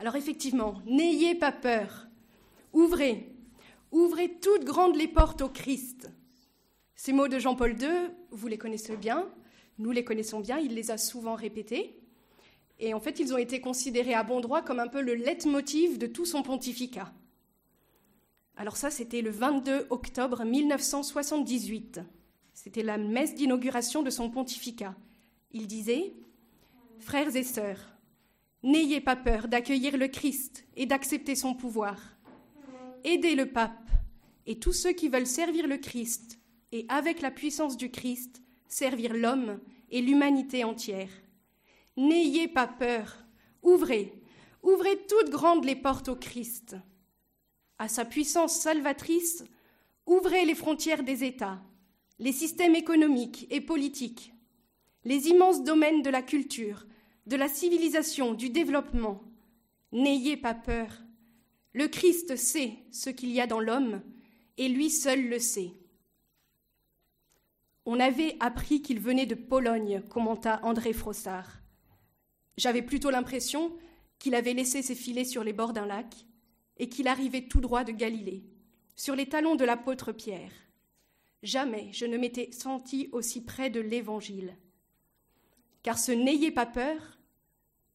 Alors effectivement, n'ayez pas peur. Ouvrez, ouvrez toutes grandes les portes au Christ. Ces mots de Jean-Paul II, vous les connaissez bien, nous les connaissons bien, il les a souvent répétés. Et en fait, ils ont été considérés à bon droit comme un peu le leitmotiv de tout son pontificat. Alors ça, c'était le 22 octobre 1978. C'était la messe d'inauguration de son pontificat. Il disait Frères et sœurs, n'ayez pas peur d'accueillir le Christ et d'accepter son pouvoir. Aidez le pape et tous ceux qui veulent servir le Christ et avec la puissance du Christ servir l'homme et l'humanité entière. N'ayez pas peur, ouvrez, ouvrez toutes grandes les portes au Christ. À sa puissance salvatrice, ouvrez les frontières des États, les systèmes économiques et politiques, les immenses domaines de la culture, de la civilisation, du développement. N'ayez pas peur. Le Christ sait ce qu'il y a dans l'homme, et lui seul le sait. On avait appris qu'il venait de Pologne, commenta André Frossard. J'avais plutôt l'impression qu'il avait laissé ses filets sur les bords d'un lac et qu'il arrivait tout droit de Galilée, sur les talons de l'apôtre Pierre. Jamais je ne m'étais senti aussi près de l'Évangile. Car ce n'ayez pas peur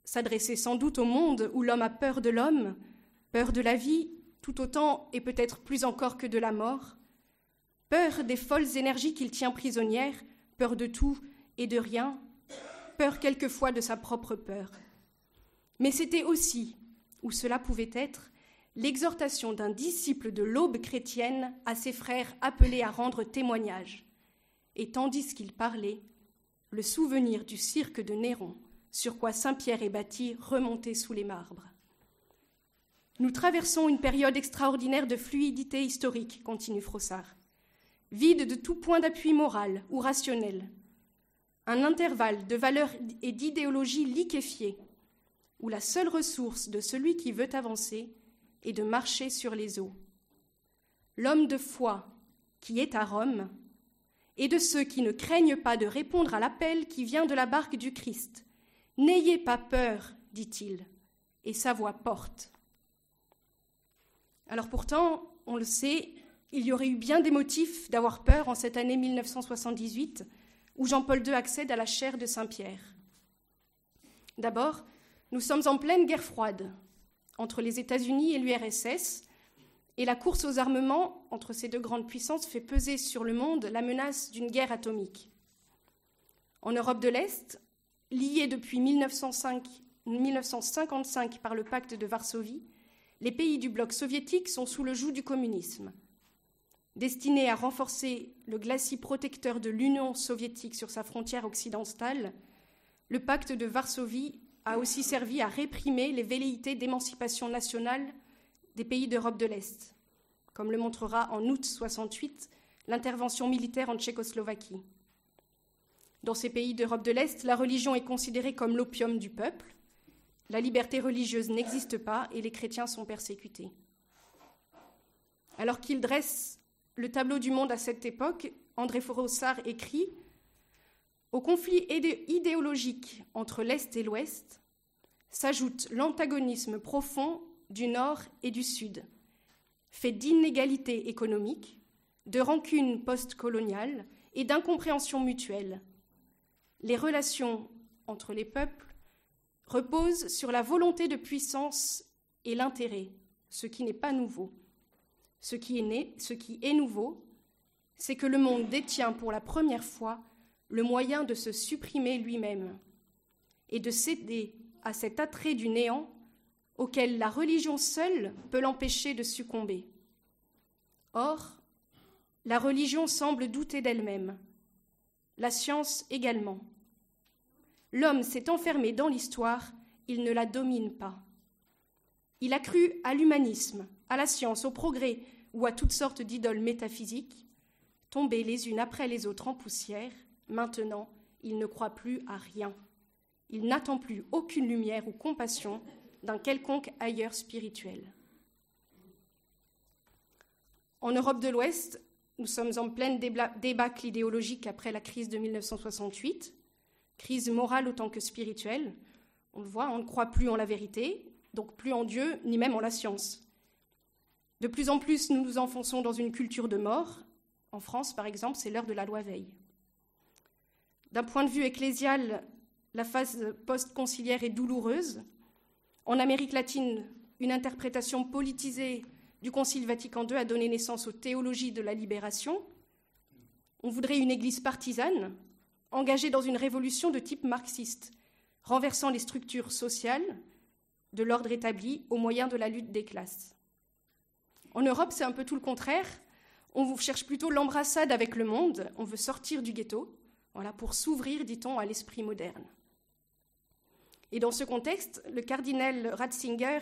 s'adressait sans doute au monde où l'homme a peur de l'homme, peur de la vie, tout autant et peut-être plus encore que de la mort, peur des folles énergies qu'il tient prisonnières, peur de tout et de rien, peur quelquefois de sa propre peur. Mais c'était aussi, ou cela pouvait être, l'exhortation d'un disciple de l'aube chrétienne à ses frères appelés à rendre témoignage. Et tandis qu'il parlait, le souvenir du cirque de Néron, sur quoi Saint Pierre est bâti, remontait sous les marbres. Nous traversons une période extraordinaire de fluidité historique, continue Frossard, vide de tout point d'appui moral ou rationnel, un intervalle de valeurs et d'idéologie liquéfiées, où la seule ressource de celui qui veut avancer est de marcher sur les eaux. L'homme de foi qui est à Rome, et de ceux qui ne craignent pas de répondre à l'appel qui vient de la barque du Christ. N'ayez pas peur, dit-il, et sa voix porte. Alors pourtant, on le sait, il y aurait eu bien des motifs d'avoir peur en cette année 1978, où Jean-Paul II accède à la chaire de Saint-Pierre. D'abord, nous sommes en pleine guerre froide entre les États-Unis et l'URSS, et la course aux armements entre ces deux grandes puissances fait peser sur le monde la menace d'une guerre atomique. En Europe de l'Est, liée depuis 1905, 1955 par le pacte de Varsovie, les pays du bloc soviétique sont sous le joug du communisme. Destiné à renforcer le glacis protecteur de l'Union soviétique sur sa frontière occidentale, le pacte de Varsovie a aussi servi à réprimer les velléités d'émancipation nationale des pays d'Europe de l'Est, comme le montrera en août 68 l'intervention militaire en Tchécoslovaquie. Dans ces pays d'Europe de l'Est, la religion est considérée comme l'opium du peuple, la liberté religieuse n'existe pas et les chrétiens sont persécutés. Alors qu'il dresse le tableau du monde à cette époque, André Forossard écrit au conflit idéologique entre l'Est et l'Ouest s'ajoute l'antagonisme profond du Nord et du Sud, fait d'inégalités économiques, de rancunes post-coloniales et d'incompréhension mutuelle. Les relations entre les peuples reposent sur la volonté de puissance et l'intérêt, ce qui n'est pas nouveau. Ce qui est, né, ce qui est nouveau, c'est que le monde détient pour la première fois le moyen de se supprimer lui-même et de céder à cet attrait du néant auquel la religion seule peut l'empêcher de succomber. Or, la religion semble douter d'elle-même, la science également. L'homme s'est enfermé dans l'histoire, il ne la domine pas. Il a cru à l'humanisme, à la science, au progrès ou à toutes sortes d'idoles métaphysiques, tombées les unes après les autres en poussière, Maintenant, il ne croit plus à rien. Il n'attend plus aucune lumière ou compassion d'un quelconque ailleurs spirituel. En Europe de l'Ouest, nous sommes en pleine débâcle idéologique après la crise de 1968, crise morale autant que spirituelle. On le voit, on ne croit plus en la vérité, donc plus en Dieu, ni même en la science. De plus en plus, nous nous enfonçons dans une culture de mort. En France, par exemple, c'est l'heure de la loi Veille. D'un point de vue ecclésial, la phase post-conciliaire est douloureuse. En Amérique latine, une interprétation politisée du Concile Vatican II a donné naissance aux théologies de la libération. On voudrait une Église partisane, engagée dans une révolution de type marxiste, renversant les structures sociales de l'ordre établi au moyen de la lutte des classes. En Europe, c'est un peu tout le contraire. On cherche plutôt l'embrassade avec le monde, on veut sortir du ghetto, voilà, pour s'ouvrir, dit-on, à l'esprit moderne. Et dans ce contexte, le cardinal Ratzinger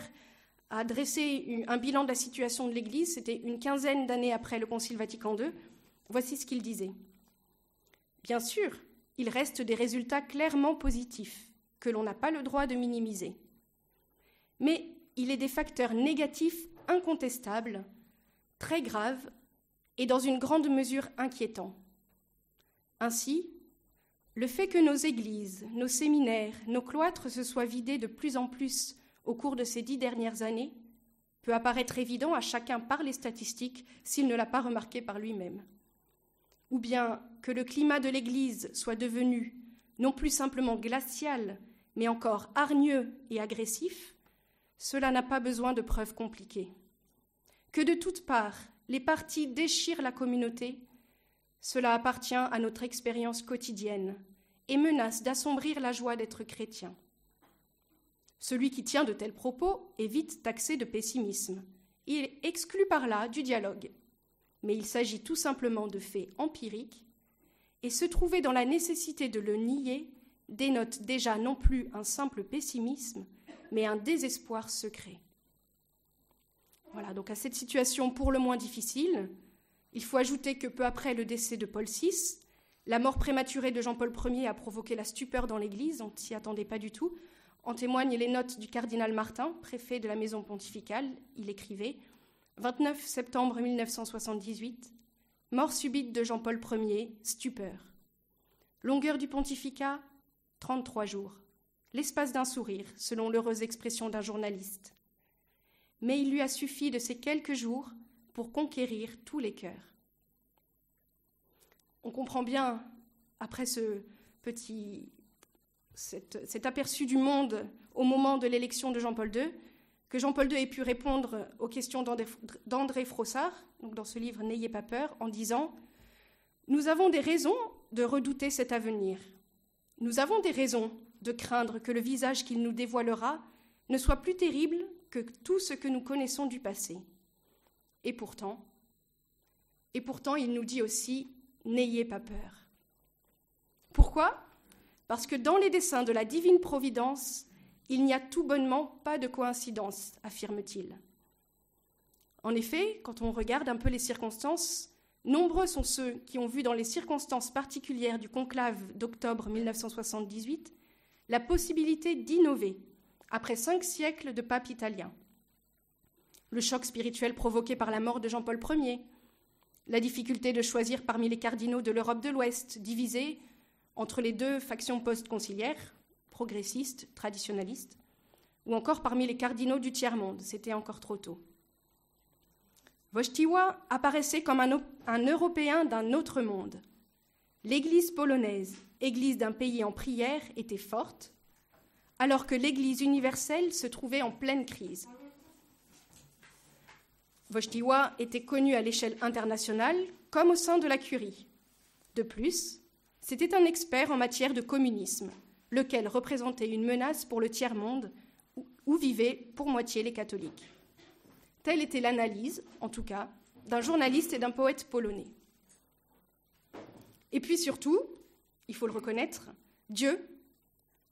a dressé un bilan de la situation de l'Église, c'était une quinzaine d'années après le Concile Vatican II. Voici ce qu'il disait. Bien sûr, il reste des résultats clairement positifs que l'on n'a pas le droit de minimiser. Mais il est des facteurs négatifs incontestables, très graves et dans une grande mesure inquiétants. Ainsi, le fait que nos églises, nos séminaires, nos cloîtres se soient vidés de plus en plus au cours de ces dix dernières années peut apparaître évident à chacun par les statistiques s'il ne l'a pas remarqué par lui-même. Ou bien que le climat de l'Église soit devenu non plus simplement glacial, mais encore hargneux et agressif, cela n'a pas besoin de preuves compliquées. Que de toutes parts, les partis déchirent la communauté, cela appartient à notre expérience quotidienne et menace d'assombrir la joie d'être chrétien. Celui qui tient de tels propos est vite taxé de pessimisme. Il exclut par là du dialogue. Mais il s'agit tout simplement de faits empiriques, et se trouver dans la nécessité de le nier dénote déjà non plus un simple pessimisme, mais un désespoir secret. Voilà, donc à cette situation pour le moins difficile, il faut ajouter que peu après le décès de Paul VI, la mort prématurée de Jean-Paul Ier a provoqué la stupeur dans l'Église, on ne s'y attendait pas du tout. En témoignent les notes du cardinal Martin, préfet de la maison pontificale. Il écrivait 29 septembre 1978, mort subite de Jean-Paul Ier, stupeur. Longueur du pontificat 33 jours, l'espace d'un sourire, selon l'heureuse expression d'un journaliste. Mais il lui a suffi de ces quelques jours pour conquérir tous les cœurs. On comprend bien, après ce petit, cet, aperçu du monde au moment de l'élection de Jean-Paul II, que Jean-Paul II ait pu répondre aux questions d'André Frossard, dans ce livre N'ayez pas peur, en disant Nous avons des raisons de redouter cet avenir. Nous avons des raisons de craindre que le visage qu'il nous dévoilera ne soit plus terrible que tout ce que nous connaissons du passé. Et pourtant, il nous dit aussi N'ayez pas peur. Pourquoi? Parce que dans les desseins de la divine providence, il n'y a tout bonnement pas de coïncidence, affirme-t-il. En effet, quand on regarde un peu les circonstances, Nombreux sont ceux qui ont vu dans les circonstances particulières du conclave d'octobre 1978 la possibilité d'innover après cinq siècles de pape italien. Le choc spirituel provoqué par la mort de Jean-Paul Ier, la difficulté de choisir parmi les cardinaux de l'Europe de l'Ouest, divisés entre les deux factions post-conciliaires, progressistes, traditionnalistes, ou encore parmi les cardinaux du tiers-monde, c'était encore trop tôt. Wojtyła apparaissait comme un Européen d'un autre monde. L'Église polonaise, Église d'un pays en prière, était forte, alors que l'Église universelle se trouvait en pleine crise. Wojtyła était connu à l'échelle internationale comme au sein de la curie. De plus, c'était un expert en matière de communisme, lequel représentait une menace pour le tiers-monde où vivaient pour moitié les catholiques. Telle était l'analyse, en tout cas, d'un journaliste et d'un poète polonais. Et puis surtout, il faut le reconnaître, Dieu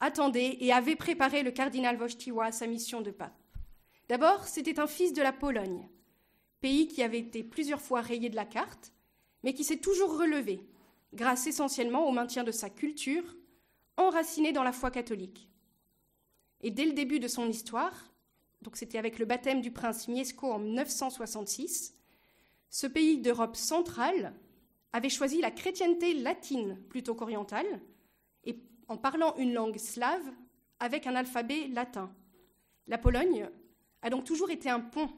attendait et avait préparé le cardinal Wojtyła à sa mission de pape. D'abord, c'était un fils de la Pologne, pays qui avait été plusieurs fois rayé de la carte, mais qui s'est toujours relevé, grâce essentiellement au maintien de sa culture, enracinée dans la foi catholique. Et dès le début de son histoire, donc c'était avec le baptême du prince Miesco en 966, ce pays d'Europe centrale avait choisi la chrétienté latine plutôt qu'orientale, et en parlant une langue slave avec un alphabet latin. La Pologne a donc toujours été un pont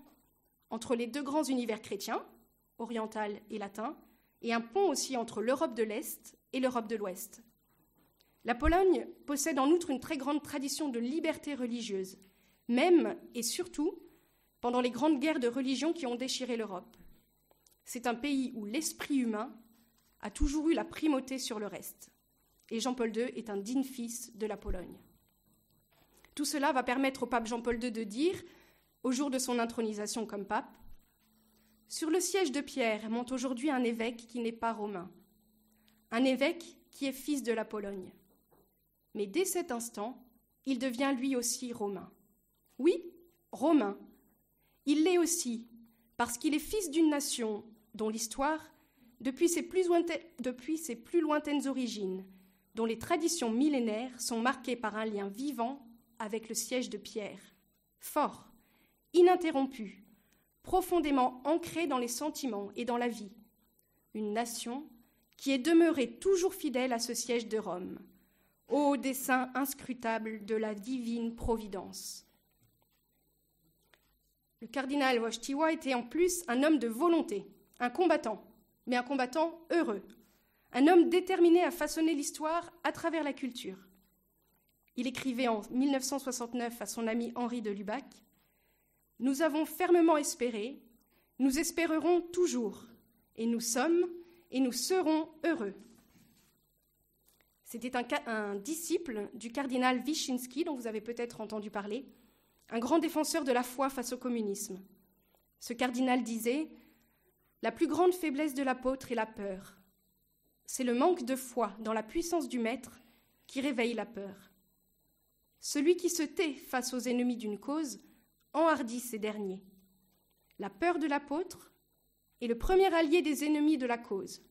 entre les deux grands univers chrétiens, oriental et latin, et un pont aussi entre l'Europe de l'Est et l'Europe de l'Ouest. La Pologne possède en outre une très grande tradition de liberté religieuse, même et surtout pendant les grandes guerres de religion qui ont déchiré l'Europe. C'est un pays où l'esprit humain a toujours eu la primauté sur le reste. Et Jean-Paul II est un digne fils de la Pologne. Tout cela va permettre au pape Jean-Paul II de dire, au jour de son intronisation comme pape, Sur le siège de Pierre monte aujourd'hui un évêque qui n'est pas romain, un évêque qui est fils de la Pologne. Mais dès cet instant, il devient lui aussi romain. Oui, romain. Il l'est aussi parce qu'il est fils d'une nation dont l'histoire, depuis ses, plus lointaines origines, dont les traditions millénaires sont marquées par un lien vivant avec le siège de Pierre, fort, ininterrompu, profondément ancré dans les sentiments et dans la vie, une nation qui est demeurée toujours fidèle à ce siège de Rome, ô dessein inscrutable de la divine providence. Le cardinal Wojtyła était en plus un homme de volonté, un combattant, mais un combattant heureux, un homme déterminé à façonner l'histoire à travers la culture. Il écrivait en 1969 à son ami Henri de Lubac Nous avons fermement espéré, nous espérerons toujours, et nous sommes et nous serons heureux. C'était un, disciple du cardinal Wyszynski, dont vous avez peut-être entendu parler, un grand défenseur de la foi face au communisme. Ce cardinal disait La plus grande faiblesse de l'apôtre est la peur. C'est le manque de foi dans la puissance du Maître qui réveille la peur. Celui qui se tait face aux ennemis d'une cause enhardit ces derniers. La peur de l'apôtre est le premier allié des ennemis de la cause.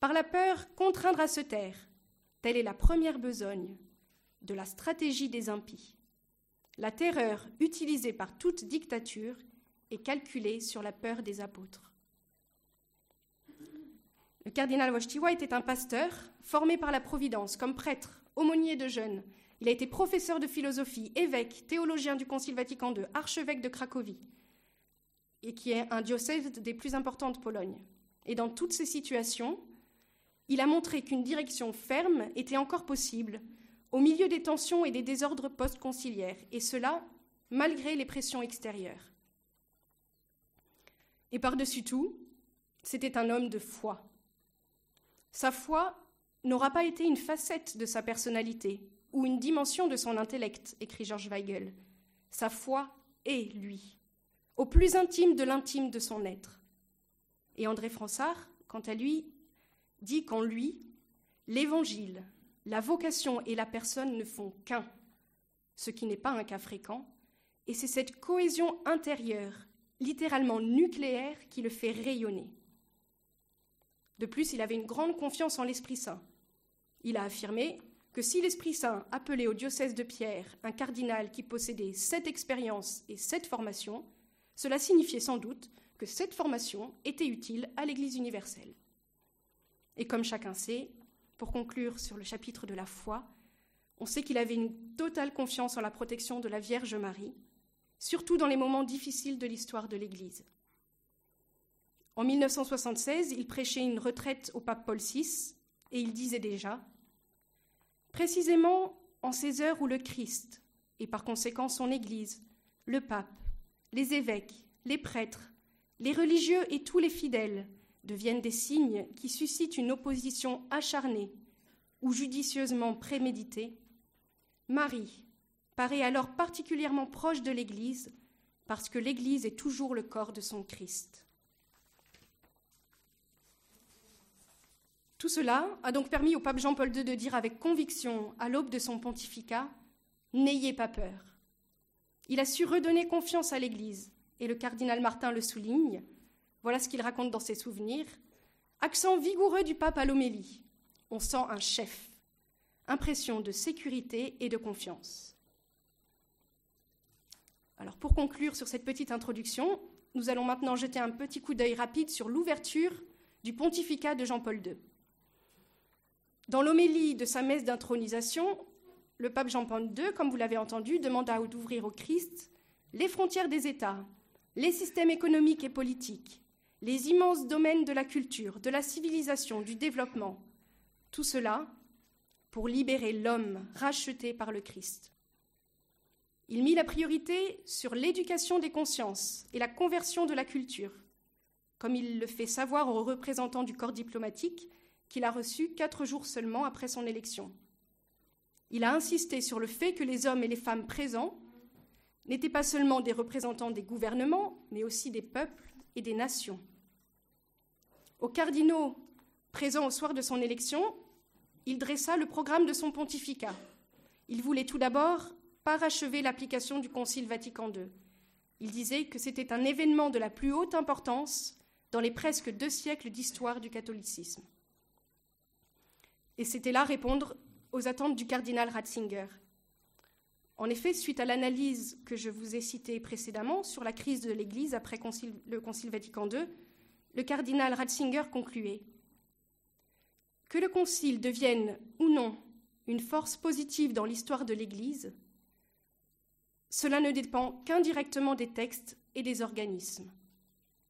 Par la peur, contraindre à se taire, telle est la première besogne de la stratégie des impies. La terreur utilisée par toute dictature est calculée sur la peur des apôtres. Le cardinal Wojtyła était un pasteur formé par la Providence comme prêtre, aumônier de jeunes. Il a été professeur de philosophie, évêque, théologien du Concile Vatican II, archevêque de Cracovie, et qui est un diocèse des plus importants de Pologne. Et dans toutes ces situations, il a montré qu'une direction ferme était encore possible au milieu des tensions et des désordres post-conciliaires, et cela malgré les pressions extérieures. Et par-dessus tout, c'était un homme de foi. Sa foi n'aura pas été une facette de sa personnalité ou une dimension de son intellect, écrit Georges Weigel. Sa foi est lui, au plus intime de l'intime de son être. Et André Fransart, quant à lui, dit qu'en lui, l'évangile, la vocation et la personne ne font qu'un, ce qui n'est pas un cas fréquent, et c'est cette cohésion intérieure, littéralement nucléaire, qui le fait rayonner. De plus, il avait une grande confiance en l'Esprit Saint. Il a affirmé que si l'Esprit Saint appelait au diocèse de Pierre un cardinal qui possédait cette expérience et cette formation, cela signifiait sans doute que cette formation était utile à l'Église universelle. Et comme chacun sait, pour conclure sur le chapitre de la foi, on sait qu'il avait une totale confiance en la protection de la Vierge Marie, surtout dans les moments difficiles de l'histoire de l'Église. En 1976, il prêchait une retraite au pape Paul VI et il disait déjà Précisément en ces heures où le Christ, et par conséquent son Église, le pape, les évêques, les prêtres, les religieux et tous les fidèles deviennent des signes qui suscitent une opposition acharnée ou judicieusement préméditée, Marie paraît alors particulièrement proche de l'Église parce que l'Église est toujours le corps de son Christ. Tout cela a donc permis au pape Jean-Paul II de dire avec conviction, à l'aube de son pontificat, N'ayez pas peur. Il a su redonner confiance à l'Église, et le cardinal Martin le souligne. Voilà ce qu'il raconte dans ses souvenirs. Accent vigoureux du pape à l'homélie. On sent un chef. Impression de sécurité et de confiance. Alors pour conclure sur cette petite introduction, nous allons maintenant jeter un petit coup d'œil rapide sur l'ouverture du pontificat de Jean-Paul II. Dans l'homélie de sa messe d'intronisation, le pape Jean-Paul II, comme vous l'avez entendu, demanda d'ouvrir au Christ les frontières des États, les systèmes économiques et politiques, les immenses domaines de la culture, de la civilisation, du développement. Tout cela pour libérer l'homme racheté par le Christ. Il mit la priorité sur l'éducation des consciences et la conversion de la culture, comme il le fait savoir aux représentants du corps diplomatique qu'il a reçu quatre jours seulement après son élection. Il a insisté sur le fait que les hommes et les femmes présents n'étaient pas seulement des représentants des gouvernements, mais aussi des peuples et des nations. Aux cardinaux présents au soir de son élection, il dressa le programme de son pontificat. Il voulait tout d'abord parachever l'application du Concile Vatican II. Il disait que c'était un événement de la plus haute importance dans les presque deux siècles d'histoire du catholicisme. Et c'était là répondre aux attentes du cardinal Ratzinger. En effet, suite à l'analyse que je vous ai citée précédemment sur la crise de l'Église après le Concile Vatican II, le cardinal Ratzinger concluait que le Concile devienne ou non une force positive dans l'histoire de l'Église, cela ne dépend qu'indirectement des textes et des organismes.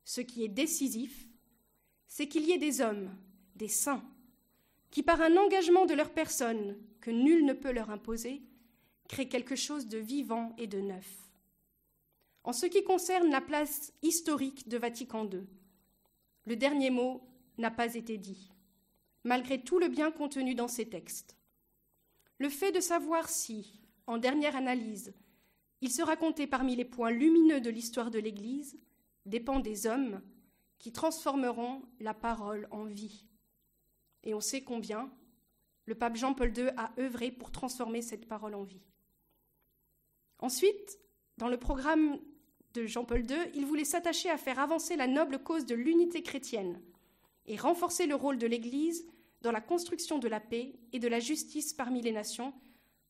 Ce qui est décisif, c'est qu'il y ait des hommes, des saints, qui par un engagement de leur personne que nul ne peut leur imposer, créent quelque chose de vivant et de neuf. En ce qui concerne la place historique de Vatican II, le dernier mot n'a pas été dit malgré tout le bien contenu dans ces textes. Le fait de savoir si, en dernière analyse, il sera compté parmi les points lumineux de l'histoire de l'Église dépend des hommes qui transformeront la parole en vie. Et on sait combien le pape Jean-Paul II a œuvré pour transformer cette parole en vie. Ensuite, dans le programme de Jean-Paul II, il voulait s'attacher à faire avancer la noble cause de l'unité chrétienne et renforcer le rôle de l'Église dans la construction de la paix et de la justice parmi les nations,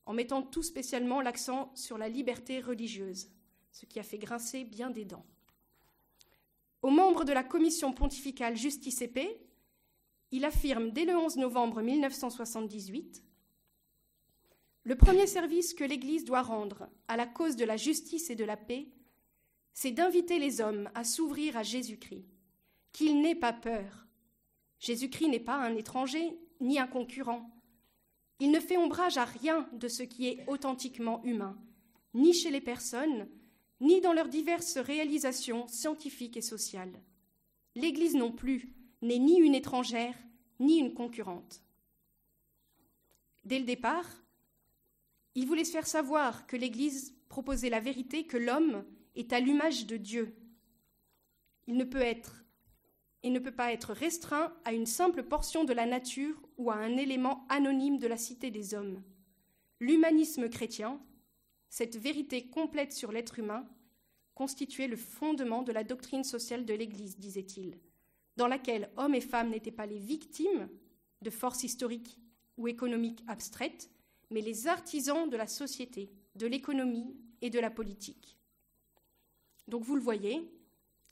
en mettant tout spécialement l'accent sur la liberté religieuse, ce qui a fait grincer bien des dents. Aux membres de la commission pontificale Justice et Paix, il affirme dès le 11 novembre 1978 Le premier service que l'Église doit rendre à la cause de la justice et de la paix, c'est d'inviter les hommes à s'ouvrir à Jésus-Christ, qu'il n'ait pas peur, Jésus-Christ n'est pas un étranger ni un concurrent. Il ne fait ombrage à rien de ce qui est authentiquement humain, ni chez les personnes, ni dans leurs diverses réalisations scientifiques et sociales. L'Église non plus n'est ni une étrangère, ni une concurrente. Dès le départ, il voulait se faire savoir que l'Église proposait la vérité que l'homme est à l'image de Dieu. Il ne peut être et ne peut pas être restreint à une simple portion de la nature ou à un élément anonyme de la cité des hommes. L'humanisme chrétien, cette vérité complète sur l'être humain, constituait le fondement de la doctrine sociale de l'Église, disait-il, dans laquelle hommes et femmes n'étaient pas les victimes de forces historiques ou économiques abstraites, mais les artisans de la société, de l'économie et de la politique. Donc vous le voyez,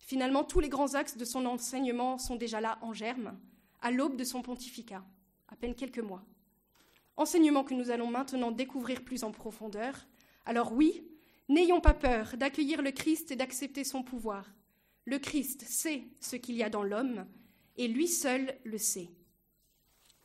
Finalement, tous les grands axes de son enseignement sont déjà là en germe, à l'aube de son pontificat, à peine quelques mois. Enseignement que nous allons maintenant découvrir plus en profondeur. Alors oui, n'ayons pas peur d'accueillir le Christ et d'accepter son pouvoir. Le Christ sait ce qu'il y a dans l'homme, et lui seul le sait.